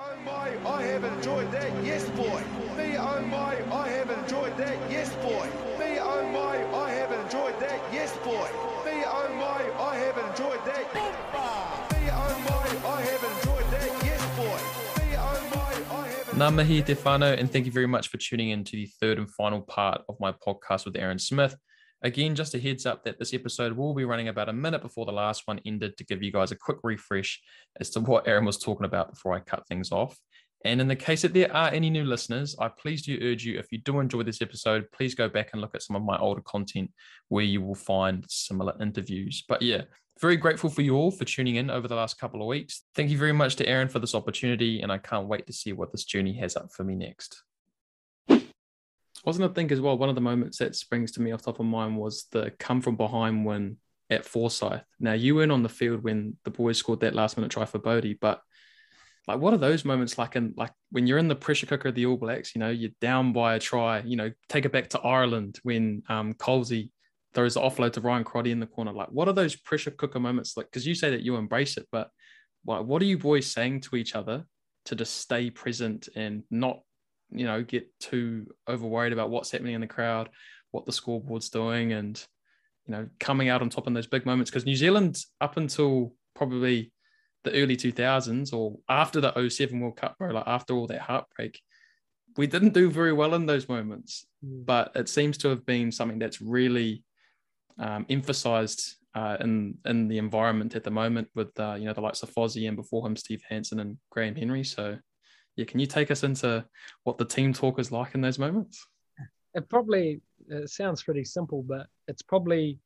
oh my, I have enjoyed that, yes boy. Me oh my, I have enjoyed that, yes boy. Me oh my, I have enjoyed that, yes boy. Me oh my, I have enjoyed that. Me oh my, I have enjoyed that, yes boy. Me oh my, I have Ngā mihi and thank you very much for tuning in to the third and final part of my podcast with Aaron Smith. Again, just a heads up that this episode will be running about a minute before the last one ended to give you guys a quick refresh as to what Aaron was talking about before I cut things off. And in the case that there are any new listeners, I please do urge you, if you do enjoy this episode, please go back and look at some of my older content where you will find similar interviews. But yeah, very grateful for you all for tuning in over the last couple of weeks. Thank you very much to Aaron for this opportunity, and I can't wait to see what this journey has up for me next wasn't I think as well, one of the moments that springs to me off top of mind was the come from behind win at Forsyth. Now you weren't on the field when the boys scored that last minute try for Bodie, but like what are those moments like in like when you're in the pressure cooker of the All Blacks, you know, you're down by a try, you know, take it back to Ireland when um Colesy throws the offload to Ryan Crotty in the corner. Like what are those pressure cooker moments like? Because you say that you embrace it, but like what are you boys saying to each other to just stay present and not you know get too over worried about what's happening in the crowd what the scoreboard's doing and you know coming out on top in those big moments. Because new zealand up until probably the early 2000s or after the 07 world cup bro like after all that heartbreak we didn't do very well in those moments. Mm. but it seems to have been something that's really um, emphasized uh, in in the environment at the moment with uh, you know the likes of Fozzie and before him Steve Hansen and Graham Henry. So yeah, can you take us into what the team talk is like in those moments? It probably it sounds pretty simple, but it's probably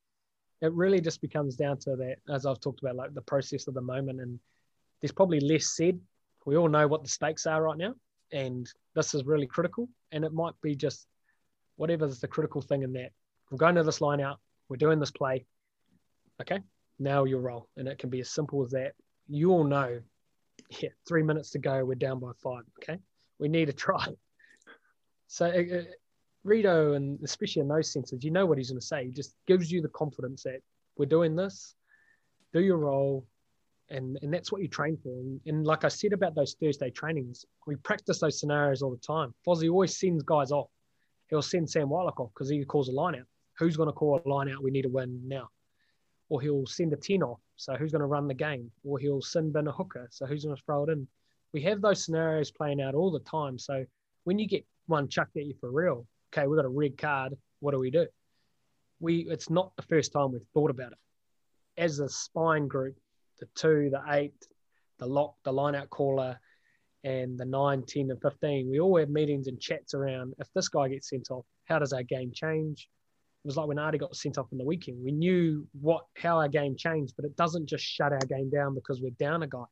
it really just becomes down to that, as I've talked about, like the process of the moment. And there's probably less said. We all know what the stakes are right now, and this is really critical. And it might be just whatever's the critical thing in that. We're going to this line out. We're doing this play. Okay, now your role, and it can be as simple as that. You all know yeah, three minutes to go. We're down by five. Okay, we need a try. So uh, uh, Rito, and especially in those senses, you know what he's going to say. He just gives you the confidence that we're doing this. Do your role, and and that's what you train for. And, and like I said about those Thursday trainings, we practice those scenarios all the time. Fozzie always sends guys off. He'll send Sam Whitelock off because he calls a line out. Who's going to call a line out? We need to win now. Or he'll send a 10 off so who's going to run the game? Or he'll send bin a hooker. So who's going to throw it in? We have those scenarios playing out all the time. So when you get one chucked at you for real, okay, we've got a red card. What do we do? We it's not the first time we've thought about it. As a spine group, the two, the eight, the lock, the line out caller, and the 9, 10, and 15, we all have meetings and chats around if this guy gets sent off, how does our game change? It was like when Ardie got sent off in the weekend. We knew what how our game changed, but it doesn't just shut our game down because we're down a guy.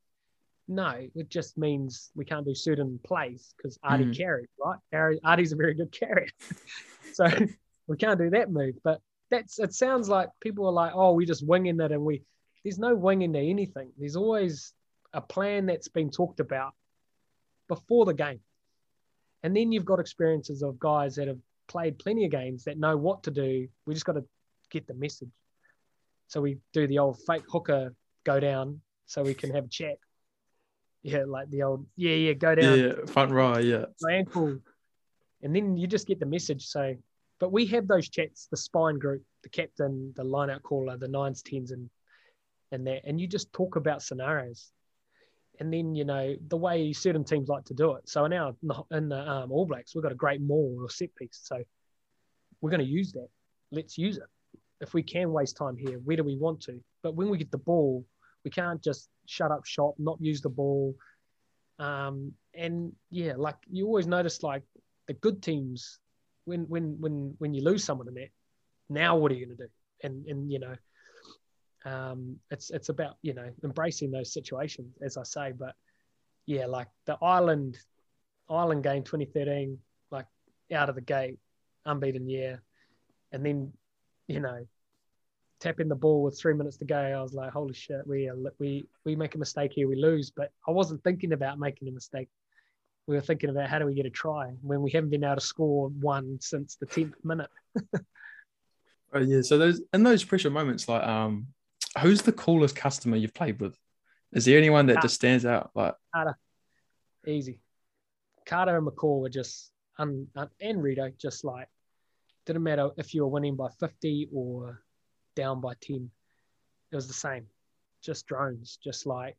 No, it just means we can't do certain plays because Ardie mm. carried, right? Ardie's a very good carrier. so we can't do that move. But that's it sounds like people are like, oh, we're just winging it and we there's no winging to anything. There's always a plan that's been talked about before the game. And then you've got experiences of guys that have played plenty of games that know what to do. We just got to get the message. So we do the old fake hooker go down so we can have a chat. Yeah, like the old yeah yeah go down. Yeah, front row. Yeah, My ankle, and then you just get the message. So, but we have those chats, the spine group, the captain, the lineout caller, the nines, tens, and and that, and you just talk about scenarios and then you know the way certain teams like to do it. So in now in the um, All Blacks, we've got a great maul or set piece. So we're going to use that. Let's use it. If we can waste time here, where do we want to? But when we get the ball, we can't just shut up shop, not use the ball. Um, and yeah, like you always notice, like the good teams, when when when when you lose someone in that, now what are you going to do? And and you know, um, it's it's about you know embracing those situations, as I say. But yeah, like the Ireland Ireland game 2013, like out of the gate, unbeaten year, and then you know tapping the ball with three minutes to go. I was like, holy shit, we we we make a mistake here, we lose. But I wasn't thinking about making a mistake. We were thinking about how do we get a try when we haven't been able to score one since the tenth minute. oh yeah, so those in those pressure moments, like um, who's the coolest customer you've played with? Is there anyone that just stands out? Like Carter. easy. Carter and McCaw were just, un, un, and Rito, just like, didn't matter if you were winning by 50 or down by 10. It was the same. Just drones, just like,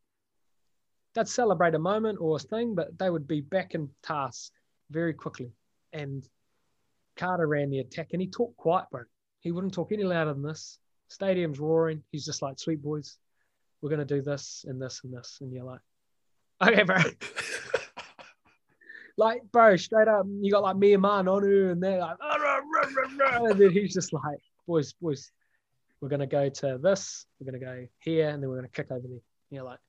they'd celebrate a moment or a thing, but they would be back in task very quickly. And Carter ran the attack and he talked quiet, bro. He wouldn't talk any louder than this. Stadium's roaring. He's just like, sweet boys, we're going to do this and this and this. And you're like, okay, bro. like, bro, straight up, you got like me and Ma'a Nonu, and they're like, ah, and then he's just like, boys, boys, we're going to go to this, we're going to go here, and then we're going to kick over there. And you're like,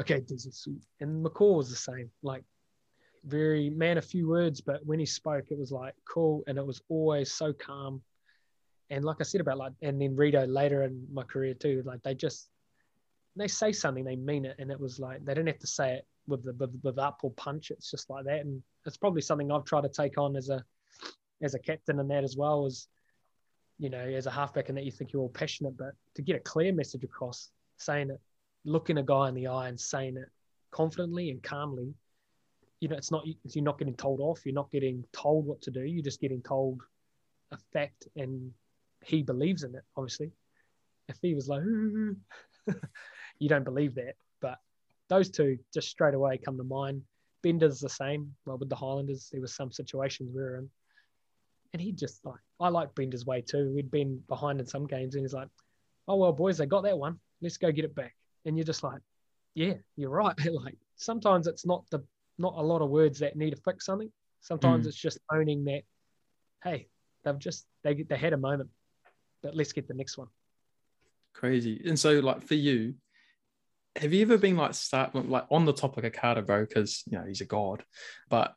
okay, this is sweet. And McCaw was the same, like, very man, a few words, but when he spoke, it was like cool, and it was always so calm. And like I said about like, and then Rito later in my career too, like they just they say something, they mean it, and it was like they didn't have to say it with the with, with up or punch. It's just like that, and it's probably something I've tried to take on as a as a captain and that as well as you know as a halfback and that you think you're all passionate, but to get a clear message across, saying it, looking a guy in the eye and saying it confidently and calmly, you know, it's not you're not getting told off, you're not getting told what to do, you're just getting told a fact, and he believes in it. Obviously, if he was like, you don't believe that, but those two just straight away come to mind. Bender's the same. Well, with the Highlanders, there was some situations we were in, and he just like I like Bender's way too. We'd been behind in some games, and he's like, "Oh well, boys, they got that one. Let's go get it back." And you're just like, "Yeah, you're right." like sometimes it's not the not a lot of words that need to fix something. Sometimes mm. it's just owning that. Hey, they've just they they had a moment, but let's get the next one. Crazy. And so, like for you, have you ever been like start like on the topic of Carter, bro? Because you know he's a god, but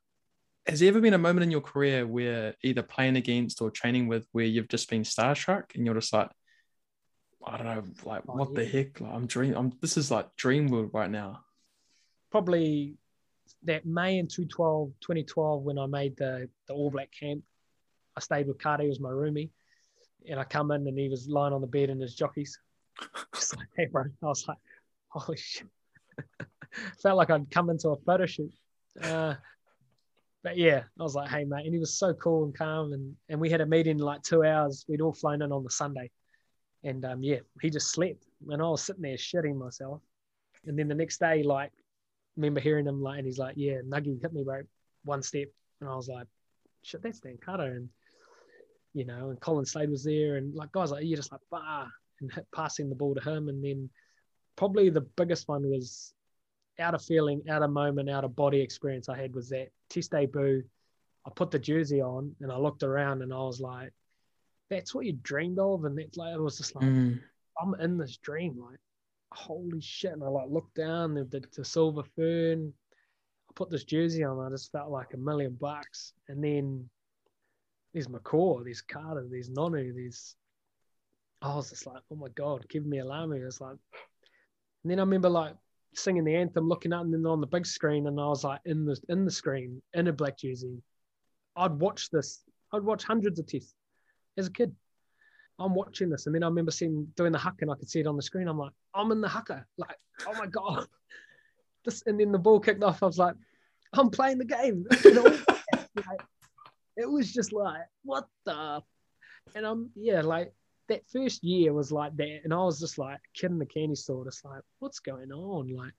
has there ever been a moment in your career where either playing against or training with where you've just been starstruck and you're just like, I don't know, like oh, what yeah. the heck? Like, I'm dream. I'm this is like dream world right now. Probably that May in 2012, 2012 when I made the the All Black camp. I stayed with Carter, he was my roomie, and I come in and he was lying on the bed in his jockeys. Just like, hey, bro. I was like, holy shit. Felt like I'd come into a photo shoot. Uh, but yeah, I was like, hey, mate. And he was so cool and calm. And, and we had a meeting in like two hours. We'd all flown in on the Sunday. And um, yeah, he just slept. And I was sitting there shitting myself. And then the next day, like, remember hearing him like, and he's like, yeah, Nuggy hit me, bro, one step. And I was like, shit, that's Dan Carter. And, you know, and Colin Slade was there. And like, guys, like, you're just like, bah, and hit, passing the ball to him. And then probably the biggest one was out of feeling, out of moment, out of body experience I had was that test debut. I put the jersey on and I looked around and I was like, that's what you dreamed of. And that's like, it was just like, mm. I'm in this dream. Like, holy shit. And I like looked down the, the, the silver fern. I put this jersey on. I just felt like a million bucks. And then there's McCaw, there's Carter, there's Nonu, there's, I was just like, oh my God, give me a lamy. It's like, and then I remember like singing the anthem, looking up and then on the big screen, and I was like in the in the screen in a black jersey. I'd watch this. I'd watch hundreds of tests as a kid. I'm watching this, and then I remember seeing doing the huck, and I could see it on the screen. I'm like, I'm in the haka. Like, oh my god, this. And then the ball kicked off. I was like, I'm playing the game. like, it was just like, what the? And I'm yeah, like that first year was like that, and I was just like kid in the candy store, just like, what's going on? Like,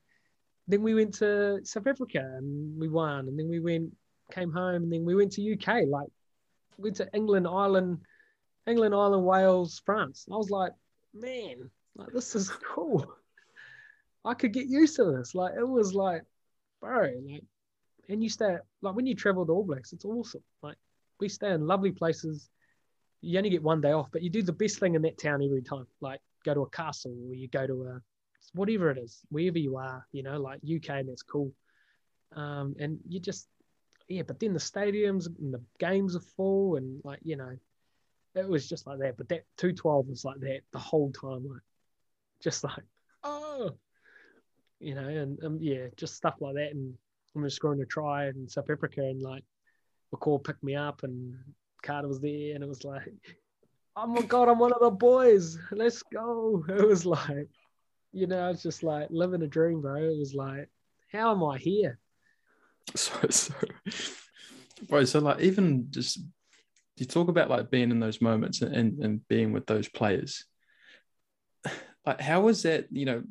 then we went to South Africa and we won, and then we went, came home, and then we went to UK, like, went to England, Ireland, England, Ireland, Wales, France. And I was like, man, like this is cool. I could get used to this. Like, it was like, bro, like, and you stay like when you travel to All Blacks, it's awesome. Like, we stay in lovely places you only get one day off, but you do the best thing in that town every time. Like go to a castle or you go to a whatever it is, wherever you are, you know, like UK and that's cool. Um, and you just yeah, but then the stadiums and the games are full and like, you know, it was just like that. But that 212 was like that the whole time, like just like, oh you know, and um, yeah, just stuff like that. And I'm just going to try in South Africa and like McCaw picked me up and Carter was there, and it was like, oh my god, I'm one of the boys. Let's go. It was like, you know, it's just like living a dream, bro. It was like, how am I here? So, so, bro, so like even just you talk about like being in those moments and, and being with those players. Like, how was that? You know,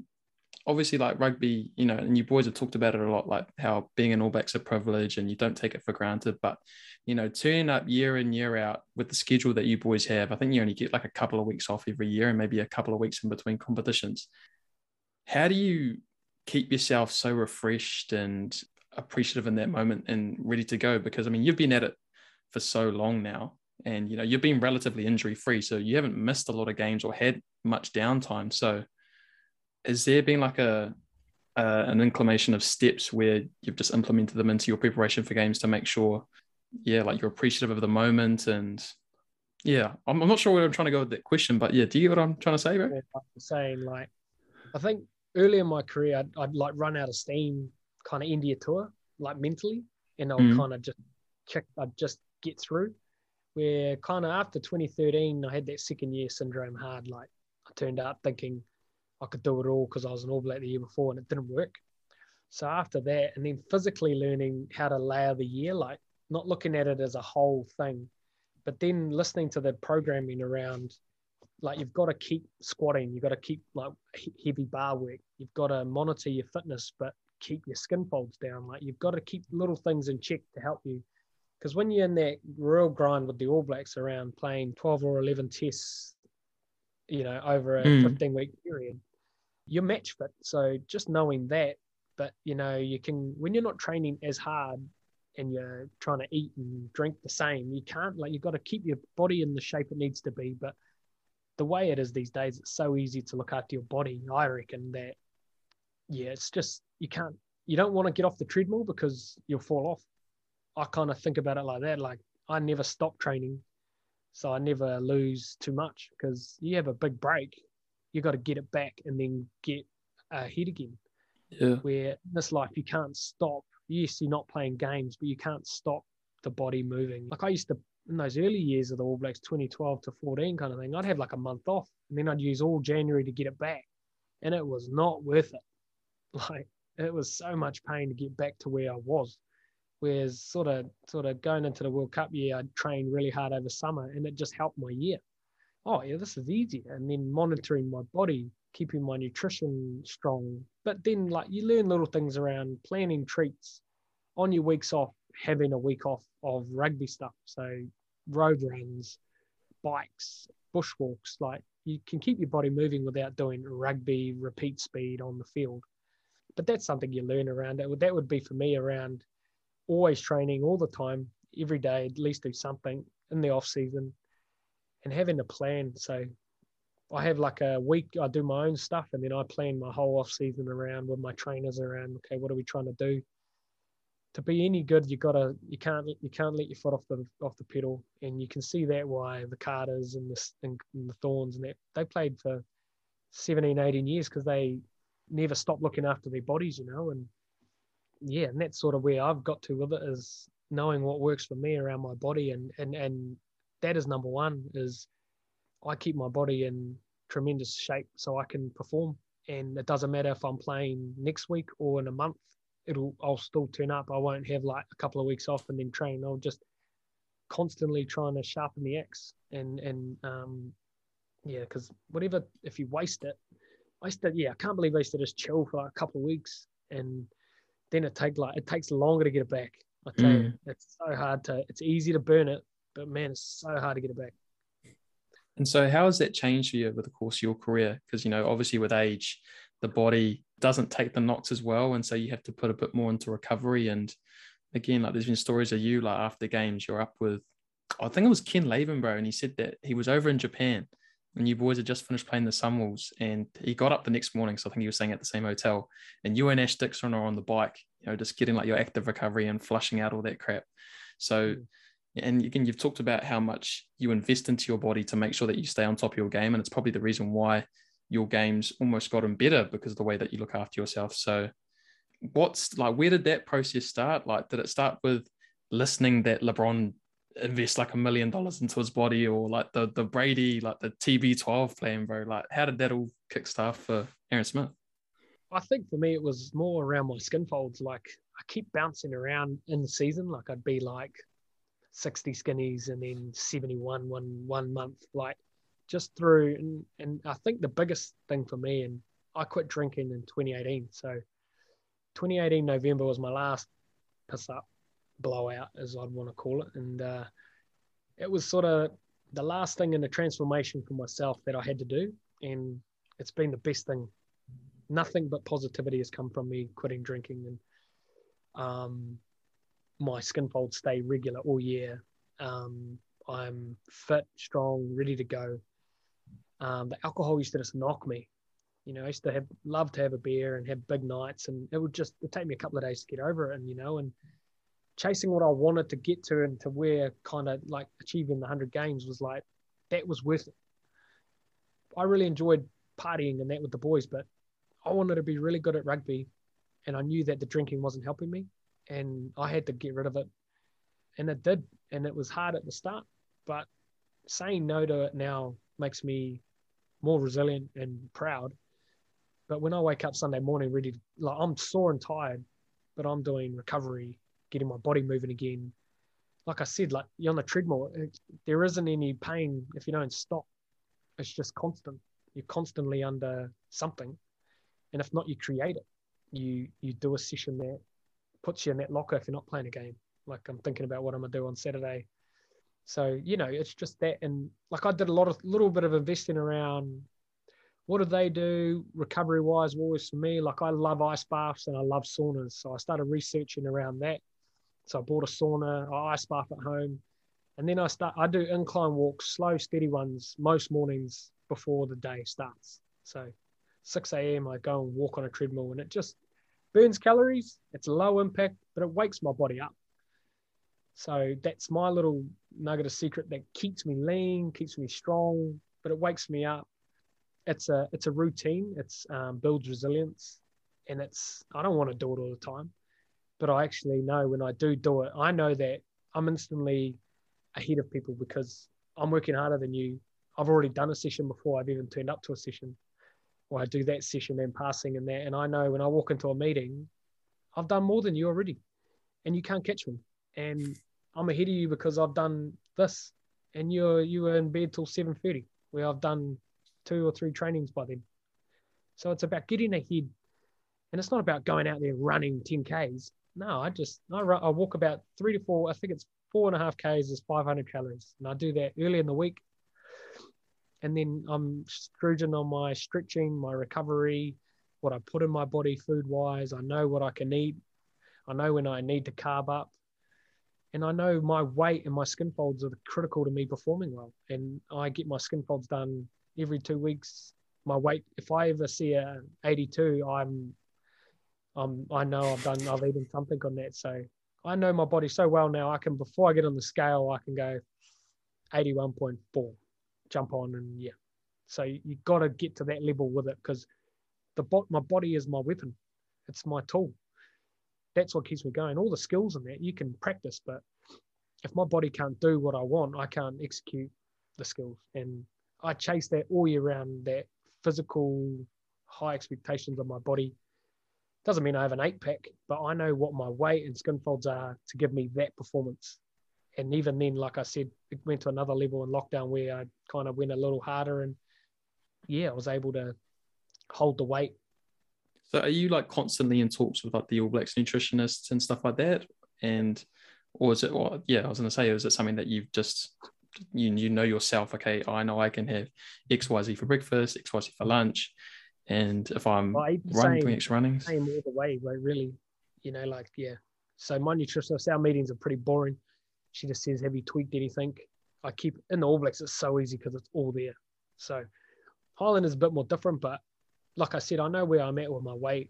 obviously, like rugby, you know, and you boys have talked about it a lot, like how being an All Black's a privilege and you don't take it for granted. But, you know, turning up year in, year out with the schedule that you boys have, I think you only get like a couple of weeks off every year and maybe a couple of weeks in between competitions. How do you keep yourself so refreshed and appreciative in that moment and ready to go because I mean you've been at it for so long now and you know you've been relatively injury free so you haven't missed a lot of games or had much downtime so is there been like a uh, an inclination of steps where you've just implemented them into your preparation for games to make sure yeah like you're appreciative of the moment and yeah I'm, I'm not sure where I'm trying to go with that question but yeah do you get what I'm trying to say bro? I'm saying like I think early in my career I'd, I'd like run out of steam kind of India tour, like mentally, and I'll mm. kind of just check, I'd just get through. Where kind of after 2013, I had that second year syndrome hard. Like I turned up thinking I could do it all because I was an All Black the year before and it didn't work. So after that, and then physically learning how to layer the year, like not looking at it as a whole thing, but then listening to the programming around like you've got to keep squatting, you've got to keep like heavy bar work, you've got to monitor your fitness, but keep your skin folds down. Like you've got to keep little things in check to help you. Because when you're in that real grind with the All Blacks around playing 12 or 11 tests, you know, over a mm. 15 week period, you're match fit. So just knowing that, but you know, you can, when you're not training as hard and you're trying to eat and drink the same, you can't, like, you've got to keep your body in the shape it needs to be. But the way it is these days, it's so easy to look after your body. I reckon that yeah, it's just you can't you don't want to get off the treadmill because you'll fall off. I kind of think about it like that. Like I never stop training, so I never lose too much because you have a big break, you got to get it back and then get ahead again. Yeah. Where in this life you can't stop. Yes, you're not playing games, but you can't stop the body moving. Like I used to in those early years of the All Blacks, 2012 to 14 kind of thing. I'd have like a month off, and then I'd use all January to get it back, and it was not worth it. Like it was so much pain to get back to where I was. Whereas sort of sort of going into the World Cup year, I trained really hard over summer and it just helped my year. Oh yeah, this is easy. And then monitoring my body, keeping my nutrition strong. But then like you learn little things around planning treats on your weeks off, having a week off of rugby stuff. So road runs, bikes, bushwalks, like you can keep your body moving without doing rugby repeat speed on the field but that's something you learn around it. That would be for me around always training all the time, every day, at least do something in the off season and having a plan. So I have like a week, I do my own stuff and then I plan my whole off season around with my trainers around, okay, what are we trying to do? To be any good, you gotta you can't you can't let your foot off the off the pedal, and you can see that why the Carters and the and, the Thorns and that they played for 17, 18 years because they never stop looking after their bodies, you know, and yeah, and that's sort of where I've got to with it is knowing what works for me around my body, and and and that is number one is I keep my body in tremendous shape so I can perform, and it doesn't matter if I'm playing next week or in a month, it'll I'll still turn up. I won't have like a couple of weeks off and then train. I'll just constantly trying to sharpen the axe and and um yeah, because whatever if you waste it, I used to, yeah, I can't believe I used to just chill for like a couple of weeks and then it take like it takes longer to get it back. I tell mm. you, it's so hard to. It's easy to burn it, but man, it's so hard to get it back. And so, how has that changed for you over the course of your career? Because you know, obviously, with age, the body doesn't take the knocks as well, and so you have to put a bit more into recovery. And again, like there's been stories of you like after games, you're up with, I think it was Ken Laban, bro, and he said that he was over in Japan and you boys had just finished playing the Sunwolves, and he got up the next morning. So I think he was staying at the same hotel, and you and Ash Dixon are on the bike, you know, just getting like your active recovery and flushing out all that crap. So, mm. And again, you've talked about how much you invest into your body to make sure that you stay on top of your game, and it's probably the reason why your game's almost gotten better because of the way that you look after yourself. So, what's like, where did that process start? Like, did it start with listening that LeBron invest like a million dollars into his body or like the the Brady like the TB12 plan, bro? Like how did that all kickstart for Aaron Smith? I think for me it was more around my skin folds. Like I keep bouncing around in the season. Like I'd be like 60 skinnies and then 71 one one month, like just through. And, and I think the biggest thing for me, and I quit drinking in 2018. So 2018 November was my last piss up blowout, as I'd want to call it. And uh, it was sort of the last thing in the transformation for myself that I had to do. And it's been the best thing. Nothing but positivity has come from me quitting drinking. And um, my skin folds stay regular all year. Um, I'm fit, strong, ready to go. Um, the alcohol used to just knock me. You know, I used to have love to have a beer and have big nights, and it would just take me a couple of days to get over it. And you know, and chasing what I wanted to get to and to where kind of like achieving the 100 games was like, that was worth it. I really enjoyed partying and that with the boys, but I wanted to be really good at rugby. And I knew that the drinking wasn't helping me and I had to get rid of it. And it did. And it was hard at the start, but saying no to it now makes me more resilient and proud. But when I wake up Sunday morning ready, to, like I'm sore and tired, but I'm doing recovery getting my body moving again. Like I said, like you're on the treadmill, it, there isn't any pain if you don't stop. It's just constant. You're constantly under something, and if not, you create it. You you do a session that puts you in that locker if you're not playing a game. Like I'm thinking about what I'm gonna do on Saturday. So you know, it's just that, and like I did a lot of little bit of investing around what do they do recovery wise always for me like i love ice baths and i love saunas so i started researching around that so I bought a sauna, I ice bath at home, and then I start. I do incline walks, slow, steady ones, most mornings before the day starts. So 6 a.m. I go and walk on a treadmill, and it just burns calories. It's low impact, but it wakes my body up. So that's my little nugget of secret that keeps me lean, keeps me strong, but it wakes me up. It's a it's a routine. It's um, builds resilience, and it's I don't want to do it all the time but I actually know when I do do it, I know that I'm instantly ahead of people because I'm working harder than you. I've already done a session before I've even turned up to a session, or I do that session and passing and that. And I know when I walk into a meeting, I've done more than you already, and you can't catch me. And I'm ahead of you because I've done this, and you're you were in bed till 7:30, where I've done two or three trainings by then. So it's about getting ahead, and it's not about going out there running 10ks. No, I just I, I walk about three to four. I think it's four and a half k's is 500 calories, and I do that early in the week. And then I'm stringent on my stretching, my recovery, what I put in my body food wise. I know what I can eat. I know when I need to carb up. And I know my weight and my skin folds are critical to me performing well. And I get my skin folds done every two weeks. My weight, if I ever see a 82, I'm um, I know I've done, I've eaten something on that. So I know my body so well now. I can, before I get on the scale, I can go 81.4, jump on, and yeah. So you, got to get to that level with it because the bot my body is my weapon. It's my tool. That's what keeps me going. All the skills in that you can practice, but if my body can't do what I want, I can't execute the skills. And I chase that all year round. That physical high expectations of my body doesn't mean I have an eight pack, but I know what my weight and skin folds are to give me that performance. And even then, like I said, it went to another level in lockdown where I kind of went a little harder and yeah, I was able to hold the weight. So are you like constantly in talks with like the All Blacks nutritionists and stuff like that? And or is it or yeah, I was gonna say, is it something that you've just you you know yourself, okay, I know I can have XYZ for breakfast, XYZ for lunch and if I'm well, running, doing extra runnings, same all the way, but really, you know, like yeah. So my nutritionist, our meetings are pretty boring. She just says, "Have you tweaked anything?" I keep in the All Blacks. It's so easy because it's all there. So Highland is a bit more different, but like I said, I know where I'm at with my weight.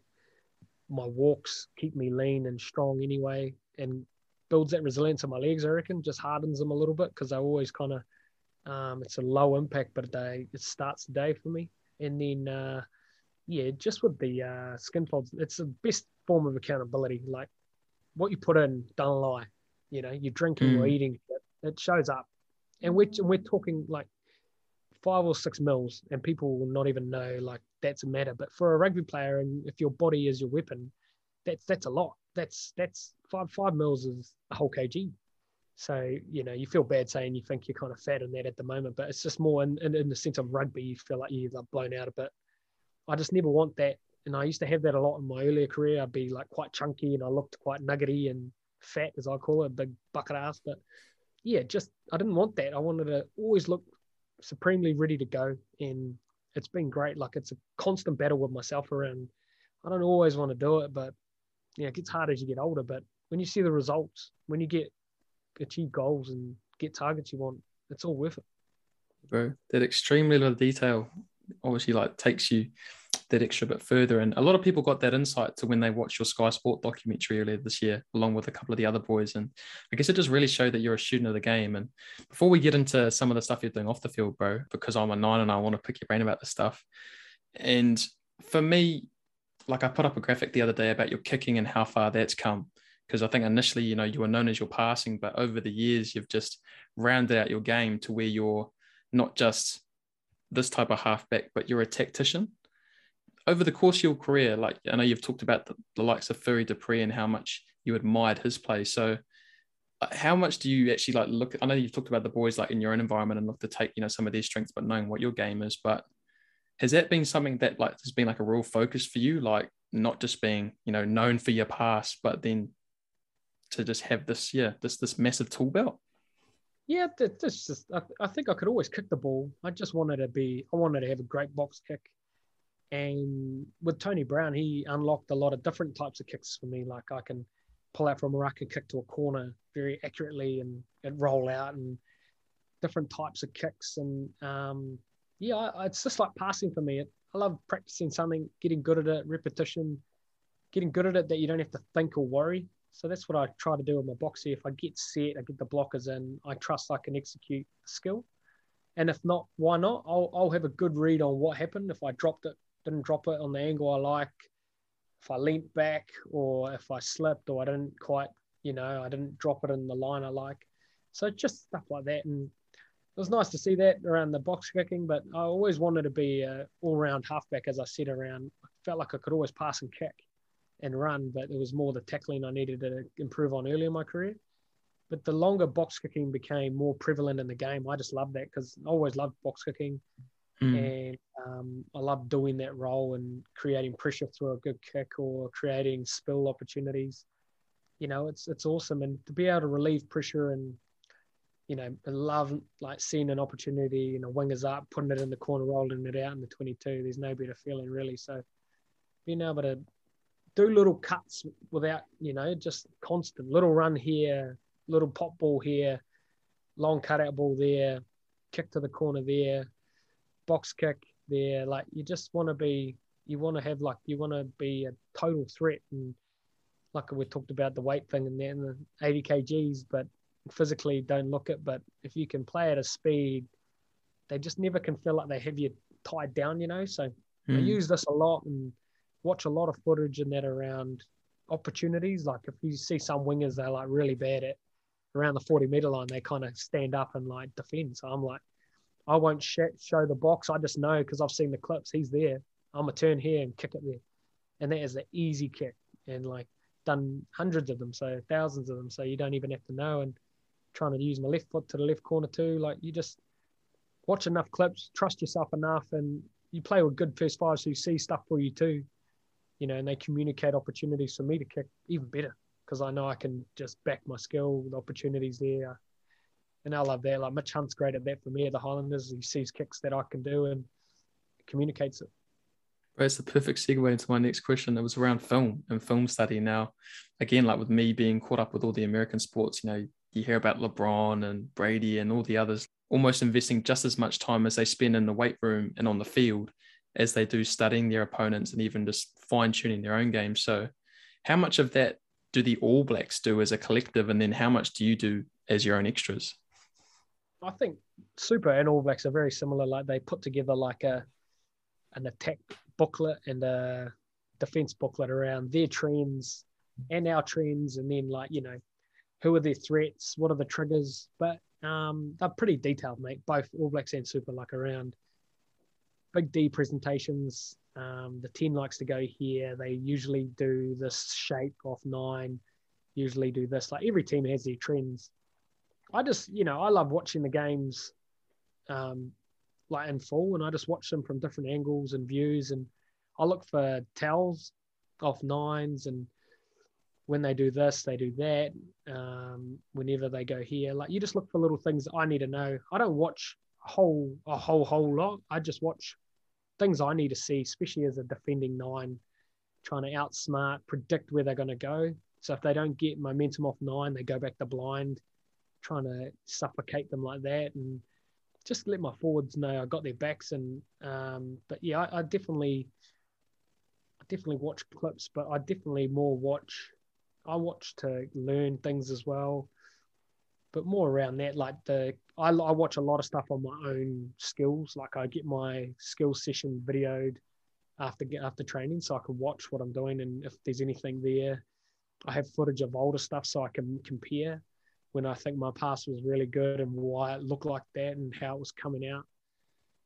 My walks keep me lean and strong anyway, and builds that resilience in my legs. I reckon just hardens them a little bit because I always kind of um, it's a low impact, but it starts the day for me. And then uh, yeah, just with the uh, skin folds, it's the best form of accountability. Like what you put in, don't lie. You know, you're drinking mm. or eating, it, it shows up. And we're, we're talking like five or six mils, and people will not even know like that's a matter. But for a rugby player, and if your body is your weapon, that's that's a lot. that's that's five five mils is a whole kg. So you know you feel bad saying you think you're kind of fat in that at the moment, but it's just more in, in, in the sense of rugby. You feel like you've blown out a bit. I just never want that, and I used to have that a lot in my earlier career. I'd be like quite chunky and I looked quite nuggety and fat, as I call it, big bucket ass. But yeah, just I didn't want that. I wanted to always look supremely ready to go, and it's been great. Like it's a constant battle with myself around. I don't always want to do it, but yeah, it gets harder as you get older. But when you see the results, when you get achieve goals and get targets you want, it's all worth it. Bro, that extremely little detail obviously like takes you that extra bit further. And a lot of people got that insight to when they watched your Sky Sport documentary earlier this year, along with a couple of the other boys. And I guess it just really showed that you're a student of the game. And before we get into some of the stuff you're doing off the field, bro, because I'm a nine and I want to pick your brain about this stuff. And for me, like I put up a graphic the other day about your kicking and how far that's come. Because I think initially, you know, you were known as your passing, but over the years, you've just rounded out your game to where you're not just this type of halfback, but you're a tactician over the course of your career, like I know you've talked about the, the likes of Fourie du Preez and how much you admired his play. So, uh, how much do you actually like look? I know you've talked about the boys like in your own environment and look to take you know some of their strengths, but knowing what your game is. But has that been something that like has been like a real focus for you? Like not just being you know known for your past, but then to just have this yeah this this massive tool belt. Yeah, this just I, I think I could always kick the ball. I just wanted to be I wanted to have a great box kick. And with Tony Brown, he unlocked a lot of different types of kicks for me. Like I can pull out from a ruck and kick to a corner very accurately and, and roll out and different types of kicks. And um, yeah, I, it's just like passing for me. It, I love practicing something, getting good at it, repetition, getting good at it that you don't have to think or worry. So that's what I try to do with my boxy. If I get set, I get the blockers in, I trust I can execute the skill. And if not, why not? I'll, I'll have a good read on what happened. If I dropped it didn't drop it on the angle I like, if I leant back or if I slipped or I didn't quite, you know, I didn't drop it in the line I like. So just stuff like that. And it was nice to see that around the box kicking, but I always wanted to be an all round halfback, as I said, around. I felt like I could always pass and kick and run, but it was more the tackling I needed to improve on early in my career. But the longer box kicking became more prevalent in the game. I just loved that because I always loved box kicking. Mm. And um, I love doing that role and creating pressure through a good kick or creating spill opportunities. You know, it's it's awesome, and to be able to relieve pressure and you know, I love like seeing an opportunity, you know, wingers up, putting it in the corner, rolling it out in the 22. There's no better feeling really. So being able to do little cuts without, you know, just constant little run here, little pop ball here, long cutout ball there, kick to the corner there, box kick there. Like you just want to be, you want to have like, you want to be a total threat. And like we talked about the weight thing and then the 80 kgs, but physically don't look it. But if you can play at a speed, they just never can feel like they have you tied down, you know? So mm. I use this a lot and watch a lot of footage and that around opportunities. Like if you see some wingers, they're like really bad at around the 40 meter line, they kind of stand up and like defend. So I'm like, I won't sh- show the box. I just know because I've seen the clips. He's there. I'm a turn here and kick it there, and that is an easy kick. And like done hundreds of them, so thousands of them. So you don't even have to know. And trying to use my left foot to the left corner too. Like you just watch enough clips, trust yourself enough, and you play with good first fives who see stuff for you too. You know, and they communicate opportunities for me to kick even better because I know I can just back my skill, the opportunities there and I love that. Like Mitch Hunt's great at that for me the Highlanders. He sees kicks that I can do and communicates it. It's the perfect segue into my next question. It was around film and film study. Now, again, like with me being caught up with all the American sports, you know, you hear about LeBron and Brady and all the others almost investing just as much time as they spend in the weight room and on the field as they do studying their opponents and even just fine tuning their own game. So, how much of that do the All Blacks do as a collective? And then how much do you do as your own extras? I think Super and All Blacks are very similar. Like they put together like a an attack booklet and a defense booklet around their trends and our trends, and then like you know who are their threats, what are the triggers. But um, they're pretty detailed, mate. Both All Blacks and Super like around big D presentations, Um, the 10 likes to go here. They usually do this shape off nine, usually do this. Like every team has their trends. I just, you know, I love watching the games um, like in full and I just watch them from different angles and views. And I look for tells off nines and when they do this, they do that. Um, whenever they go here, like you just look for little things I need to know. I don't watch a whole a whole whole lot. I just watch things I need to see, especially as a defending nine, trying to outsmart, predict where they're going to go. So if they don't get momentum off nine, they go back to blind, trying to suffocate them like that, and just let my forwards know I got their backs. And um, but yeah, I, I definitely, I definitely watch clips, but I definitely more watch I watch to learn things as well, but more around that. Like the I, I watch a lot of stuff on my own skills. Like I get my skill session videoed after after training, so I can watch what I'm doing and if there's anything there. I have footage of older stuff so I can compare when I think my pass was really good and why it looked like that and how it was coming out.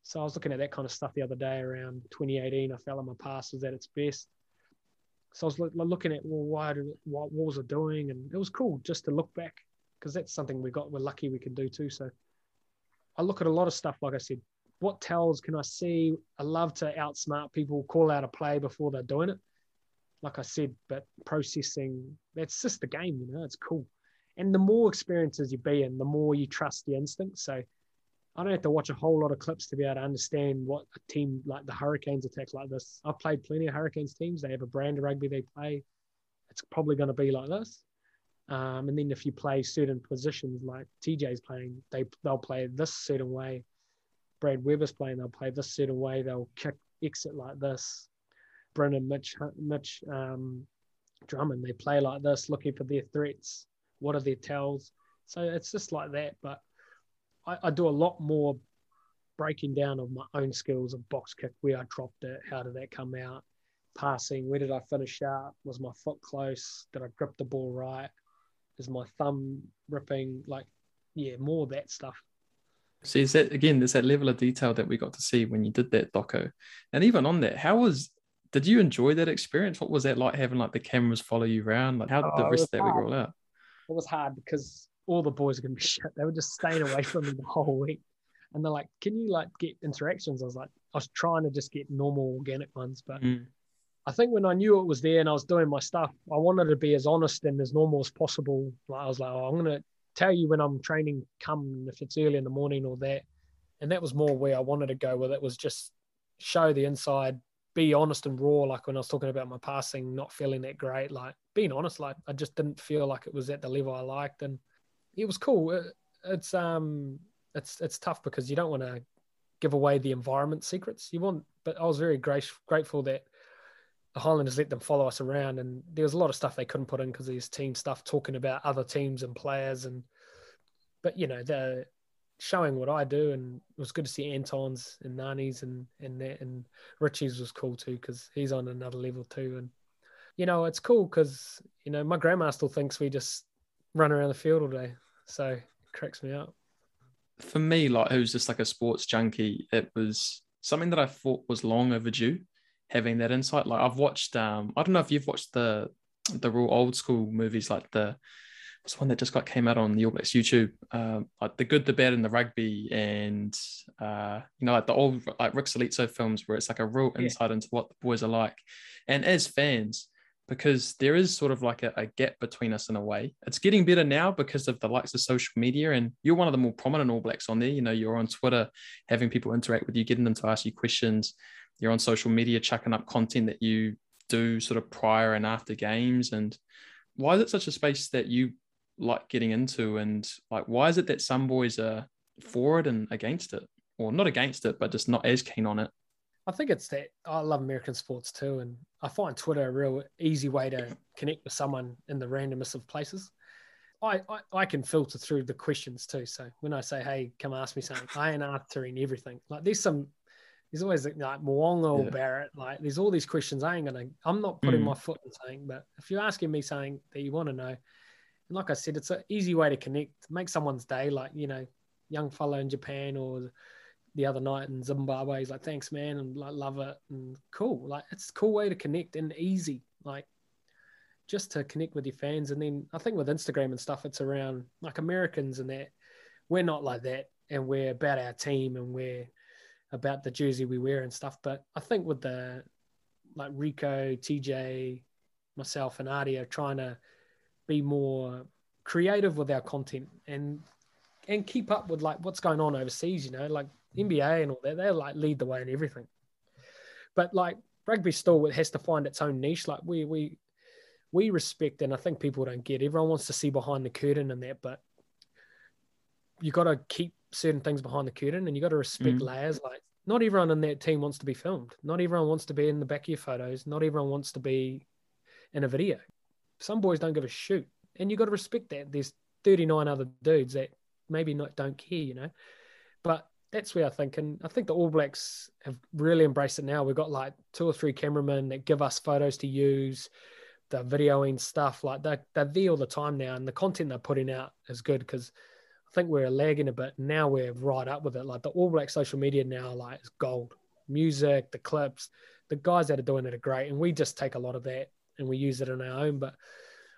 So I was looking at that kind of stuff the other day around 2018. I felt like my pass was at its best. So I was looking at well, why did what, was it doing, and it was cool just to look back because that's something we got. We're lucky we can do too. So I look at a lot of stuff. Like I said, what tells can I see? I love to outsmart people, call out a play before they're doing it. Like I said, but processing that's just the game. You know, it's cool. And the more experiences you be in, the more you trust the instinct. So I don't have to watch a whole lot of clips to be able to understand what a team like the Hurricanes attack like this. I've played plenty of Hurricanes teams. They have a brand of rugby they play. It's probably going to be like this. Um, and then if you play certain positions like TJ's playing, they they'll play this certain way. Brad Weber's playing, they'll play this certain way. They'll kick exit like this. Brennan, Mitch, Mitch um, Drummond, they play like this, looking for their threats. What are their tells? So it's just like that. But I, I do a lot more breaking down of my own skills of box kick, where I dropped it, how did that come out, passing, where did I finish sharp, was my foot close, did I grip the ball right, is my thumb ripping, like, yeah, more of that stuff. See, is that again? There's that level of detail that we got to see when you did that doco, and even on that, how was? Did you enjoy that experience? What was that like having like the cameras follow you around? Like how did the oh, rest of that week roll out? It was hard because all the boys are going to be shit. They were just staying away from me the whole week. And they're like, can you like get interactions? I was like, I was trying to just get normal organic ones. But mm. I think when I knew it was there and I was doing my stuff, I wanted to be as honest and as normal as possible. Like I was like, oh, I'm going to tell you when I'm training, come if it's early in the morning or that. And that was more where I wanted to go with it was just show the inside, be honest and raw. Like when I was talking about my passing, not feeling that great, like being honest, like I just didn't feel like it was at the level I liked. And it was cool. It, it's um, it's it's tough because you don't want to give away the environment secrets. You want, but I was very grateful that the Highlanders let them follow us around, and there was a lot of stuff they couldn't put in because there's team stuff talking about other teams and players, and but you know they're showing what I do, and it was good to see Anton's and Nani's and and that, and Richie's was cool too because he's on another level too, and you know it's cool because you know my grandma still thinks we just run around the field all day. So it cracks me up. For me, like who's just like a sports junkie, it was something that I thought was long overdue. Having that insight, like I've watched, um, I don't know if you've watched the the real old school movies, like the what's one that just got came out on the All Blacks YouTube, um, like the good, the bad, and the rugby, and uh, you know, like the old like Rick Solizzo films, where it's like a real yeah. insight into what the boys are like. And as fans, because there is sort of like a, a, gap between us in a way. It's getting better now because of the likes of social media, and you're one of the more prominent All Blacks on there. You know, you're on Twitter, having people interact with you, getting them to ask you questions. You're on social media, chucking up content that you do sort of prior and after games. And why is it such a space that you like getting into? And like, why is it that some boys are for it and against it, or not against it, but just not as keen on it? I think it's that I love American sports too, and I find Twitter a real easy way to connect with someone in the randomest of places. I, I, I can filter through the questions too. So when I say, "Hey, come ask me something," I ain't answering everything. Like there's some, there's always like Mo'unga yeah. Barrett. Like there's all these questions. I ain't gonna. I'm not putting mm. my foot in saying, but if you're asking me something that you want to know, like I said, it's an easy way to connect, make someone's day. Like you know, young fellow in Japan or the other night in Zimbabwe. He's like, "Thanks, man," and like love it and cool. Like it's a cool way to connect and easy. Like just to connect with your fans. And then I think with Instagram and stuff, it's around like Americans and that we're not like that, and we're about our team and we're about the jersey we wear and stuff. But I think with the like Rico, TJ, myself, and Ardie are trying to be more creative with our content and and keep up with like what's going on overseas. You know, like NBA and all that. They like lead the way in everything. But like rugby still has to find its own niche. Like we we we respect, and I think people don't get. Everyone wants to see behind the curtain and that, but you got to keep certain things behind the curtain, and you got to respect mm. layers. Like not everyone in that team wants to be filmed. Not everyone wants to be in the back of your photos. Not everyone wants to be in a video. Some boys don't give a shoot, and you got to respect that. There's 39 other dudes that maybe not don't care, you know. But that's where I think, and I think the All Blacks have really embraced it now. We've got like two or three cameramen that give us photos to use, the videoing stuff. Like they're, they're there all the time now, and the content they're putting out is good because I think we're lagging a bit. Now we're right up with it. Like the All Black social media now, like is gold. Music, the clips, the guys that are doing it are great, and we just take a lot of that and we use it in our own. But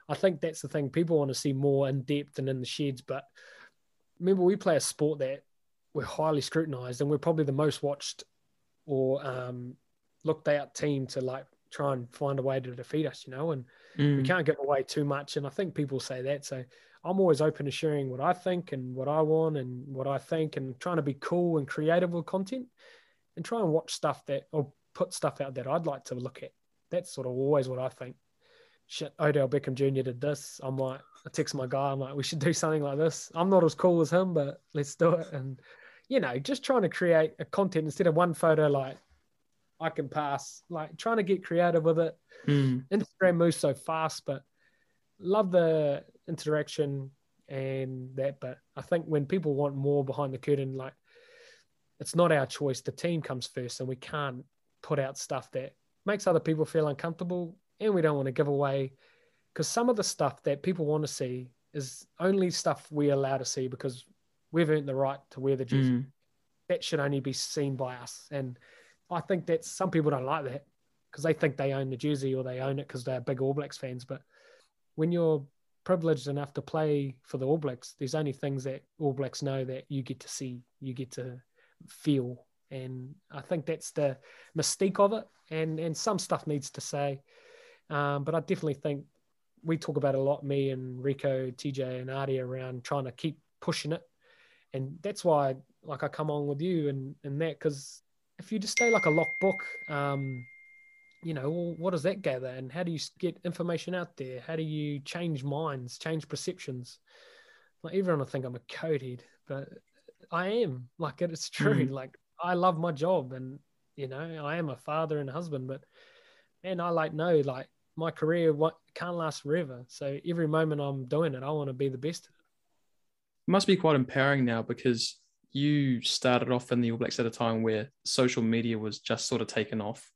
I think that's the thing. People want to see more in depth and in the sheds. But remember, we play a sport that we're highly scrutinized and we're probably the most watched or um, looked out team to like try and find a way to defeat us, you know, and mm. we can't give away too much. And I think people say that. So I'm always open to sharing what I think and what I want and what I think and trying to be cool and creative with content and try and watch stuff that or put stuff out that I'd like to look at. That's sort of always what I think. Shit, Odell Beckham Jr. did this. I'm like, I text my guy, I'm like, we should do something like this. I'm not as cool as him, but let's do it. And you know, just trying to create a content instead of one photo like I can pass, like trying to get creative with it. Mm. Instagram moves so fast, but love the interaction and that. But I think when people want more behind the curtain, like it's not our choice. The team comes first, and we can't put out stuff that makes other people feel uncomfortable, and we don't want to give away because some of the stuff that people want to see is only stuff we allow to see because we've earned the right to wear the jersey. Mm. That should only be seen by us. And I think that some people don't like that because they think they own the jersey or they own it because they're big All Blacks fans. But when you're privileged enough to play for the All Blacks, there's only things that All Blacks know that you get to see, you get to feel. And I think that's the mystique of it. And and some stuff needs to say. Um, but I definitely think we talk about a lot, me and Rieko, TJ, and Ardie around trying to keep pushing it and that's why like I come on with you and and that because if you just stay like a locked book, um, you know, well, what does that gather, and how do you get information out there? How do you change minds, change perceptions? Like everyone will think I'm a codehead, but I am. Like it's true. Mm. Like I love my job, and you know, I am a father and a husband, but man, I like know like my career what can't last forever. So every moment I'm doing it, I want to be the best It must be quite empowering now because you started off in the All Blacks at a time where social media was just sort of taken off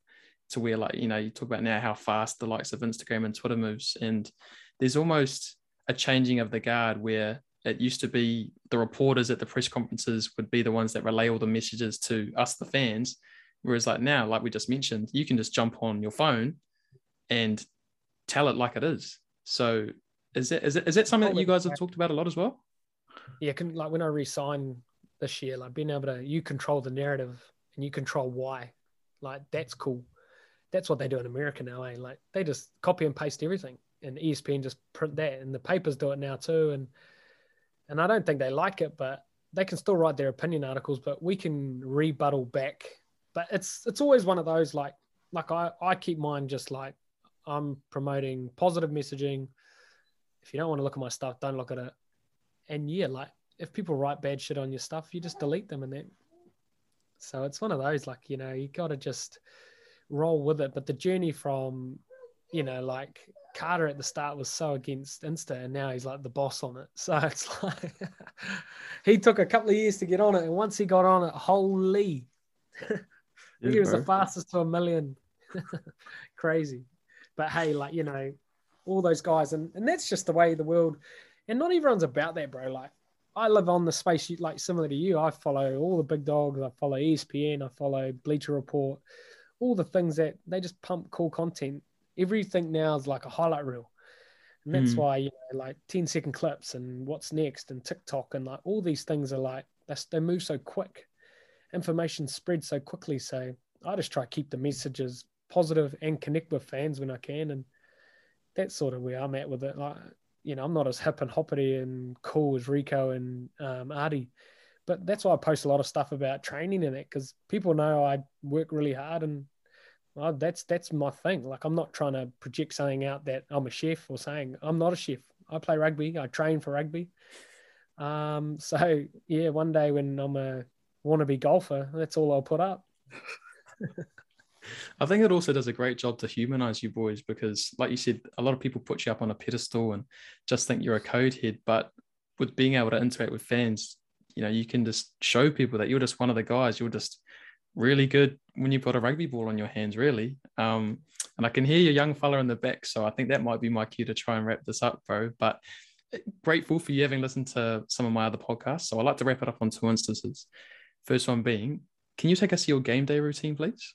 to where like you know you talk about now how fast the likes of Instagram and Twitter moves and there's almost a changing of the guard where it used to be the reporters at the press conferences would be the ones that relay all the messages to us the fans whereas like now like we just mentioned you can just jump on your phone and tell it like it is so is that is, it, is that something that you guys have talked about a lot as well yeah, can, like when I resign this year, like being able to you control the narrative and you control why, like that's cool. That's what they do in America now, eh? Like they just copy and paste everything, and ESPN just print that, and the papers do it now too. And and I don't think they like it, but they can still write their opinion articles, but we can rebuttal back. But it's it's always one of those like like I I keep mine just like I'm promoting positive messaging. If you don't want to look at my stuff, don't look at it and yeah, like if people write bad shit on your stuff, you just delete them and then. So it's one of those like you know you got to just roll with it. But the journey from you know like Carter at the start was so against Insta, and now he's like the boss on it. So it's like he took a couple of years to get on it, and once he got on it, holy, he was the fastest to a million. Crazy, but hey, like you know, all those guys, and and that's just the way the world and not everyone's about that, bro. Like, I live on the space like similar to you. I follow all the big dogs. I follow ESPN. I follow Bleacher Report. All the things that they just pump cool content. Everything now is like a highlight reel, and that's Mm. why you know like 10 second clips and what's next and TikTok and like all these things are like that's, they move so quick. Information spreads so quickly. So I just try to keep the messages positive and connect with fans when I can, and that's sort of where I'm at with it. Like you know, I'm not as hip and hoppity and cool as Rieko and um, Ardie, but that's why I post a lot of stuff about training and that because people know I work really hard and well, that's that's my thing. Like I'm not trying to project something out that I'm a chef or saying I'm not a chef. I play rugby. I train for rugby. Um, so yeah, one day when I'm a wannabe golfer, that's all I'll put up. I think it also does a great job to humanize you boys because, like you said, a lot of people put you up on a pedestal and just think you're a code head. But with being able to interact with fans, you know, you can just show people that you're just one of the guys. You're just really good when you've got a rugby ball on your hands, really. Um, and I can hear your young fella in the back, so I think that might be my cue to try and wrap this up, bro. But eh, grateful for you having listened to some of my other podcasts. So I'd like to wrap it up on two instances. First one being, can you take us to your game day routine, please?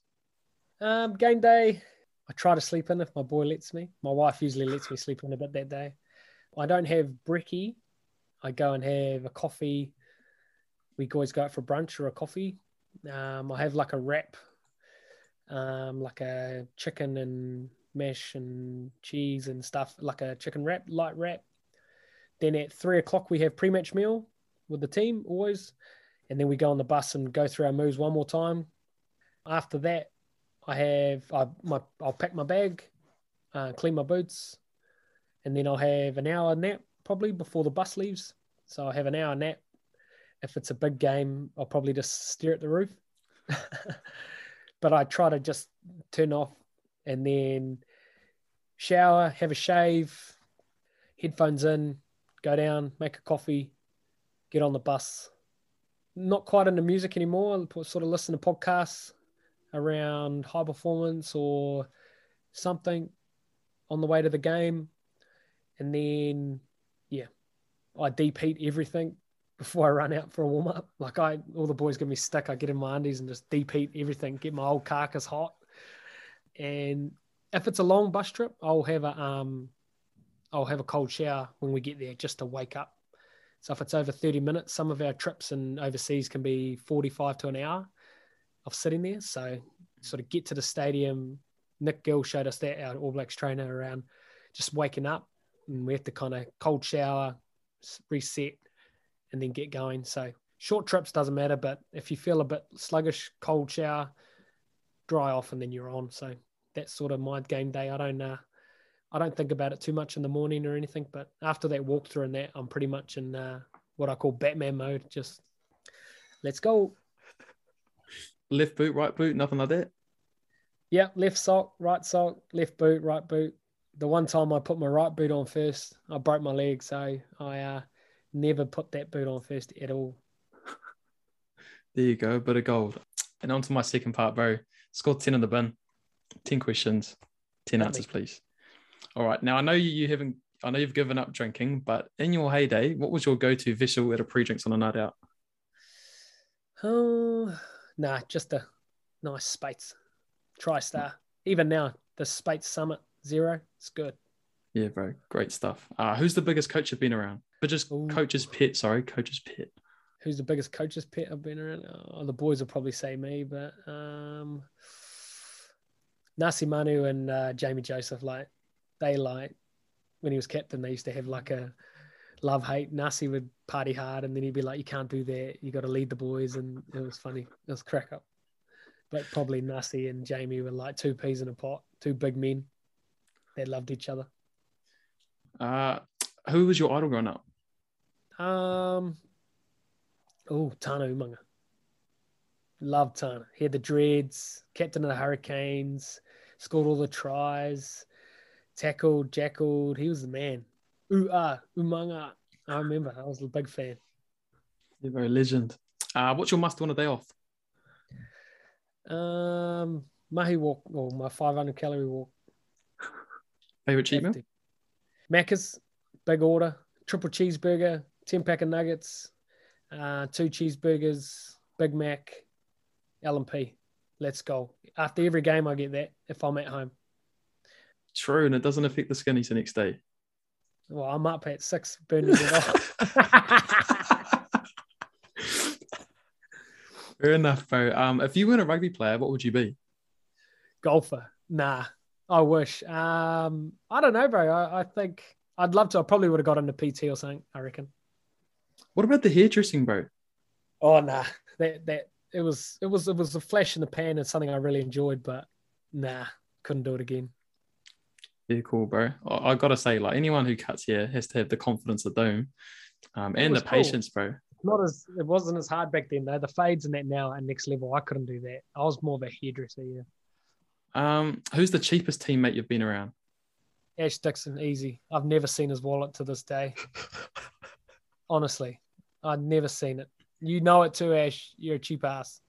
Um, game day, I try to sleep in if my boy lets me. My wife usually lets me sleep in a bit that day. I don't have brekkie. I go and have a coffee. We always go out for brunch or a coffee. Um, I have like a wrap, um, like a chicken and mash and cheese and stuff, like a chicken wrap, light wrap. Then at three o'clock we have pre-match meal with the team always, and then we go on the bus and go through our moves one more time. After that, I have I my I'll pack my bag, uh, clean my boots, and then I'll have an hour nap probably before the bus leaves. So I have an hour nap. If it's a big game, I'll probably just stare at the roof. but I try to just turn off and then shower, have a shave, headphones in, go down, make a coffee, get on the bus. Not quite into music anymore. Sort of listen to podcasts around high performance or something on the way to the game. And then, yeah, I deep heat everything before I run out for a warm up. Like I, all the boys give me stick. I get in my undies and just deep heat everything, get my old carcass hot. And if it's a long bus trip, I'll have a um, I'll have a cold shower when we get there just to wake up. So if it's over 30 minutes, some of our trips and overseas can be 45 to an hour of sitting there. So sort of get to the stadium. Nick Gill showed us that our All Blacks trainer around just waking up and we have to kind of cold shower, reset, and then get going. So short trips doesn't matter, but if you feel a bit sluggish, cold shower, dry off, and then you're on. So that's sort of my game day. I don't uh, I don't think about it too much in the morning or anything, but after that walkthrough and that, I'm pretty much in uh, what I call Batman mode. Just let's go. Left boot, right boot, nothing like that. Yeah, left sock, right sock, left boot, right boot. The one time I put my right boot on first, I broke my leg, so I uh, never put that boot on first at all. There you go, bit of gold. And on to my second part, bro. Score 10 in the bin. 10 questions, 10 Hit me. answers, please. All right. Now I know you, you haven't I know you've given up drinking, but in your heyday, what was your go-to vessel at a pre-drinks on a night out? Oh, nah, just a nice Speight's TriStar. Even now, the Speight's Summit Zero, it's good. Yeah, bro. Great stuff. Uh, who's the biggest coach you've been around? But just Ooh. coach's pit, sorry, coach's pit. Who's the biggest coach's pit I've been around? Oh, the boys will probably say me, but um, Nasi Manu and uh, Jamie Joseph, like they like when he was captain, they used to have like a love hate. Nasi would party hard, and then he'd be like, "You can't do that. You got to lead the boys," and it was funny. It was crack up. But probably Nasi and Jamie were like two peas in a pot, two big men. They loved each other. Uh, who was your idol growing up? Um, oh, Tana Umanga. Loved Tana. He had the dreads, captain of the Hurricanes, scored all the tries, tackled, jackled. He was the man. Ooh, ah, Umanga. I remember. I was a big fan. You're a very legend. Uh, what's your must on a day off? Um, Mahi walk, or my 500 calorie walk. Favorite cheat meal? Macca's, big order, triple cheeseburger, 10 pack of nuggets, uh, two cheeseburgers, Big Mac, L&P. Let's go. After every game, I get that if I'm at home. True, and it doesn't affect the skinnies the next day. Well, I'm up at six, burning it off. Fair enough, bro. Um, if you weren't a rugby player, what would you be? Golfer. Nah, I wish. Um, I don't know, bro. I, I think I'd love to. I probably would have got into PT or something. I reckon. What about the hairdressing, bro? Oh nah, that that it was it was it was a flash in the pan and something I really enjoyed, but nah, couldn't do it again. Yeah, cool, bro. I, I gotta say, like anyone who cuts hair has to have the confidence of Doom, um, and the cool. patience, bro. Not as it wasn't as hard back then though. The fades and that now are next level. I couldn't do that. I was more of a hairdresser. Yeah. Um, who's the cheapest teammate you've been around? Ash Dixon, easy. I've never seen his wallet to this day. Honestly, I've never seen it. You know it too, Ash. You're a cheap ass.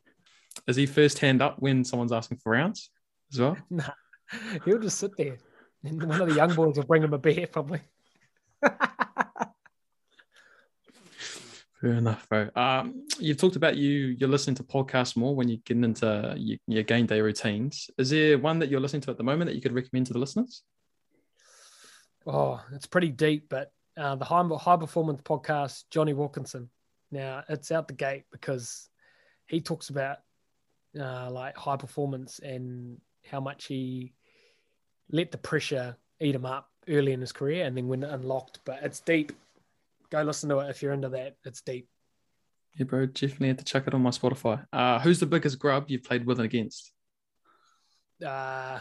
Is he first hand up when someone's asking for rounds as well? Nah, he'll just sit there, and one of the young boys will bring him a beer, probably. Fair enough, bro. Um, you've talked about you you're listening to podcasts more when you're getting into your, your game day routines. Is there one that you're listening to at the moment that you could recommend to the listeners? Oh, it's pretty deep, but uh, the high, high performance podcast, Jonny Wilkinson. Now it's out the gate because he talks about uh, like high performance and how much he let the pressure eat him up early in his career and then when unlocked. But it's deep. Go listen to it if you're into that. It's deep. Yeah, bro, definitely have to check it on my Spotify. Uh, who's the biggest grub you've played with and against? Uh,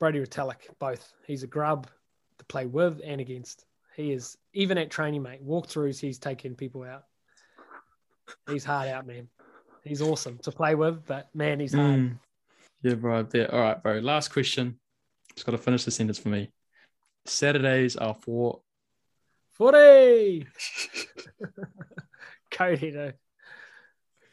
Brodie Retallick, both. He's a grub to play with and against. He is even at training, mate. Walkthroughs, he's taking people out. He's hard out, man. He's awesome to play with, but man, he's hard. Mm. Yeah, bro. Bet. All right, bro. Last question. Just got to finish the sentence for me. Saturdays are for Footy. Cody, though.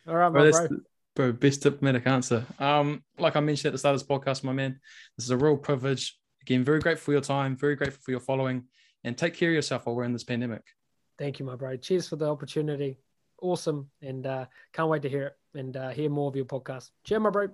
All right, bro, bro. bro, best diplomatic answer. Um, like I mentioned at the start of this podcast, my man, this is a real privilege. Again, very grateful for your time, very grateful for your following, and take care of yourself while we're in this pandemic. Thank you, my bro. Cheers for the opportunity. Awesome. And uh, can't wait to hear it and uh, hear more of your podcast. Cheers, my bro.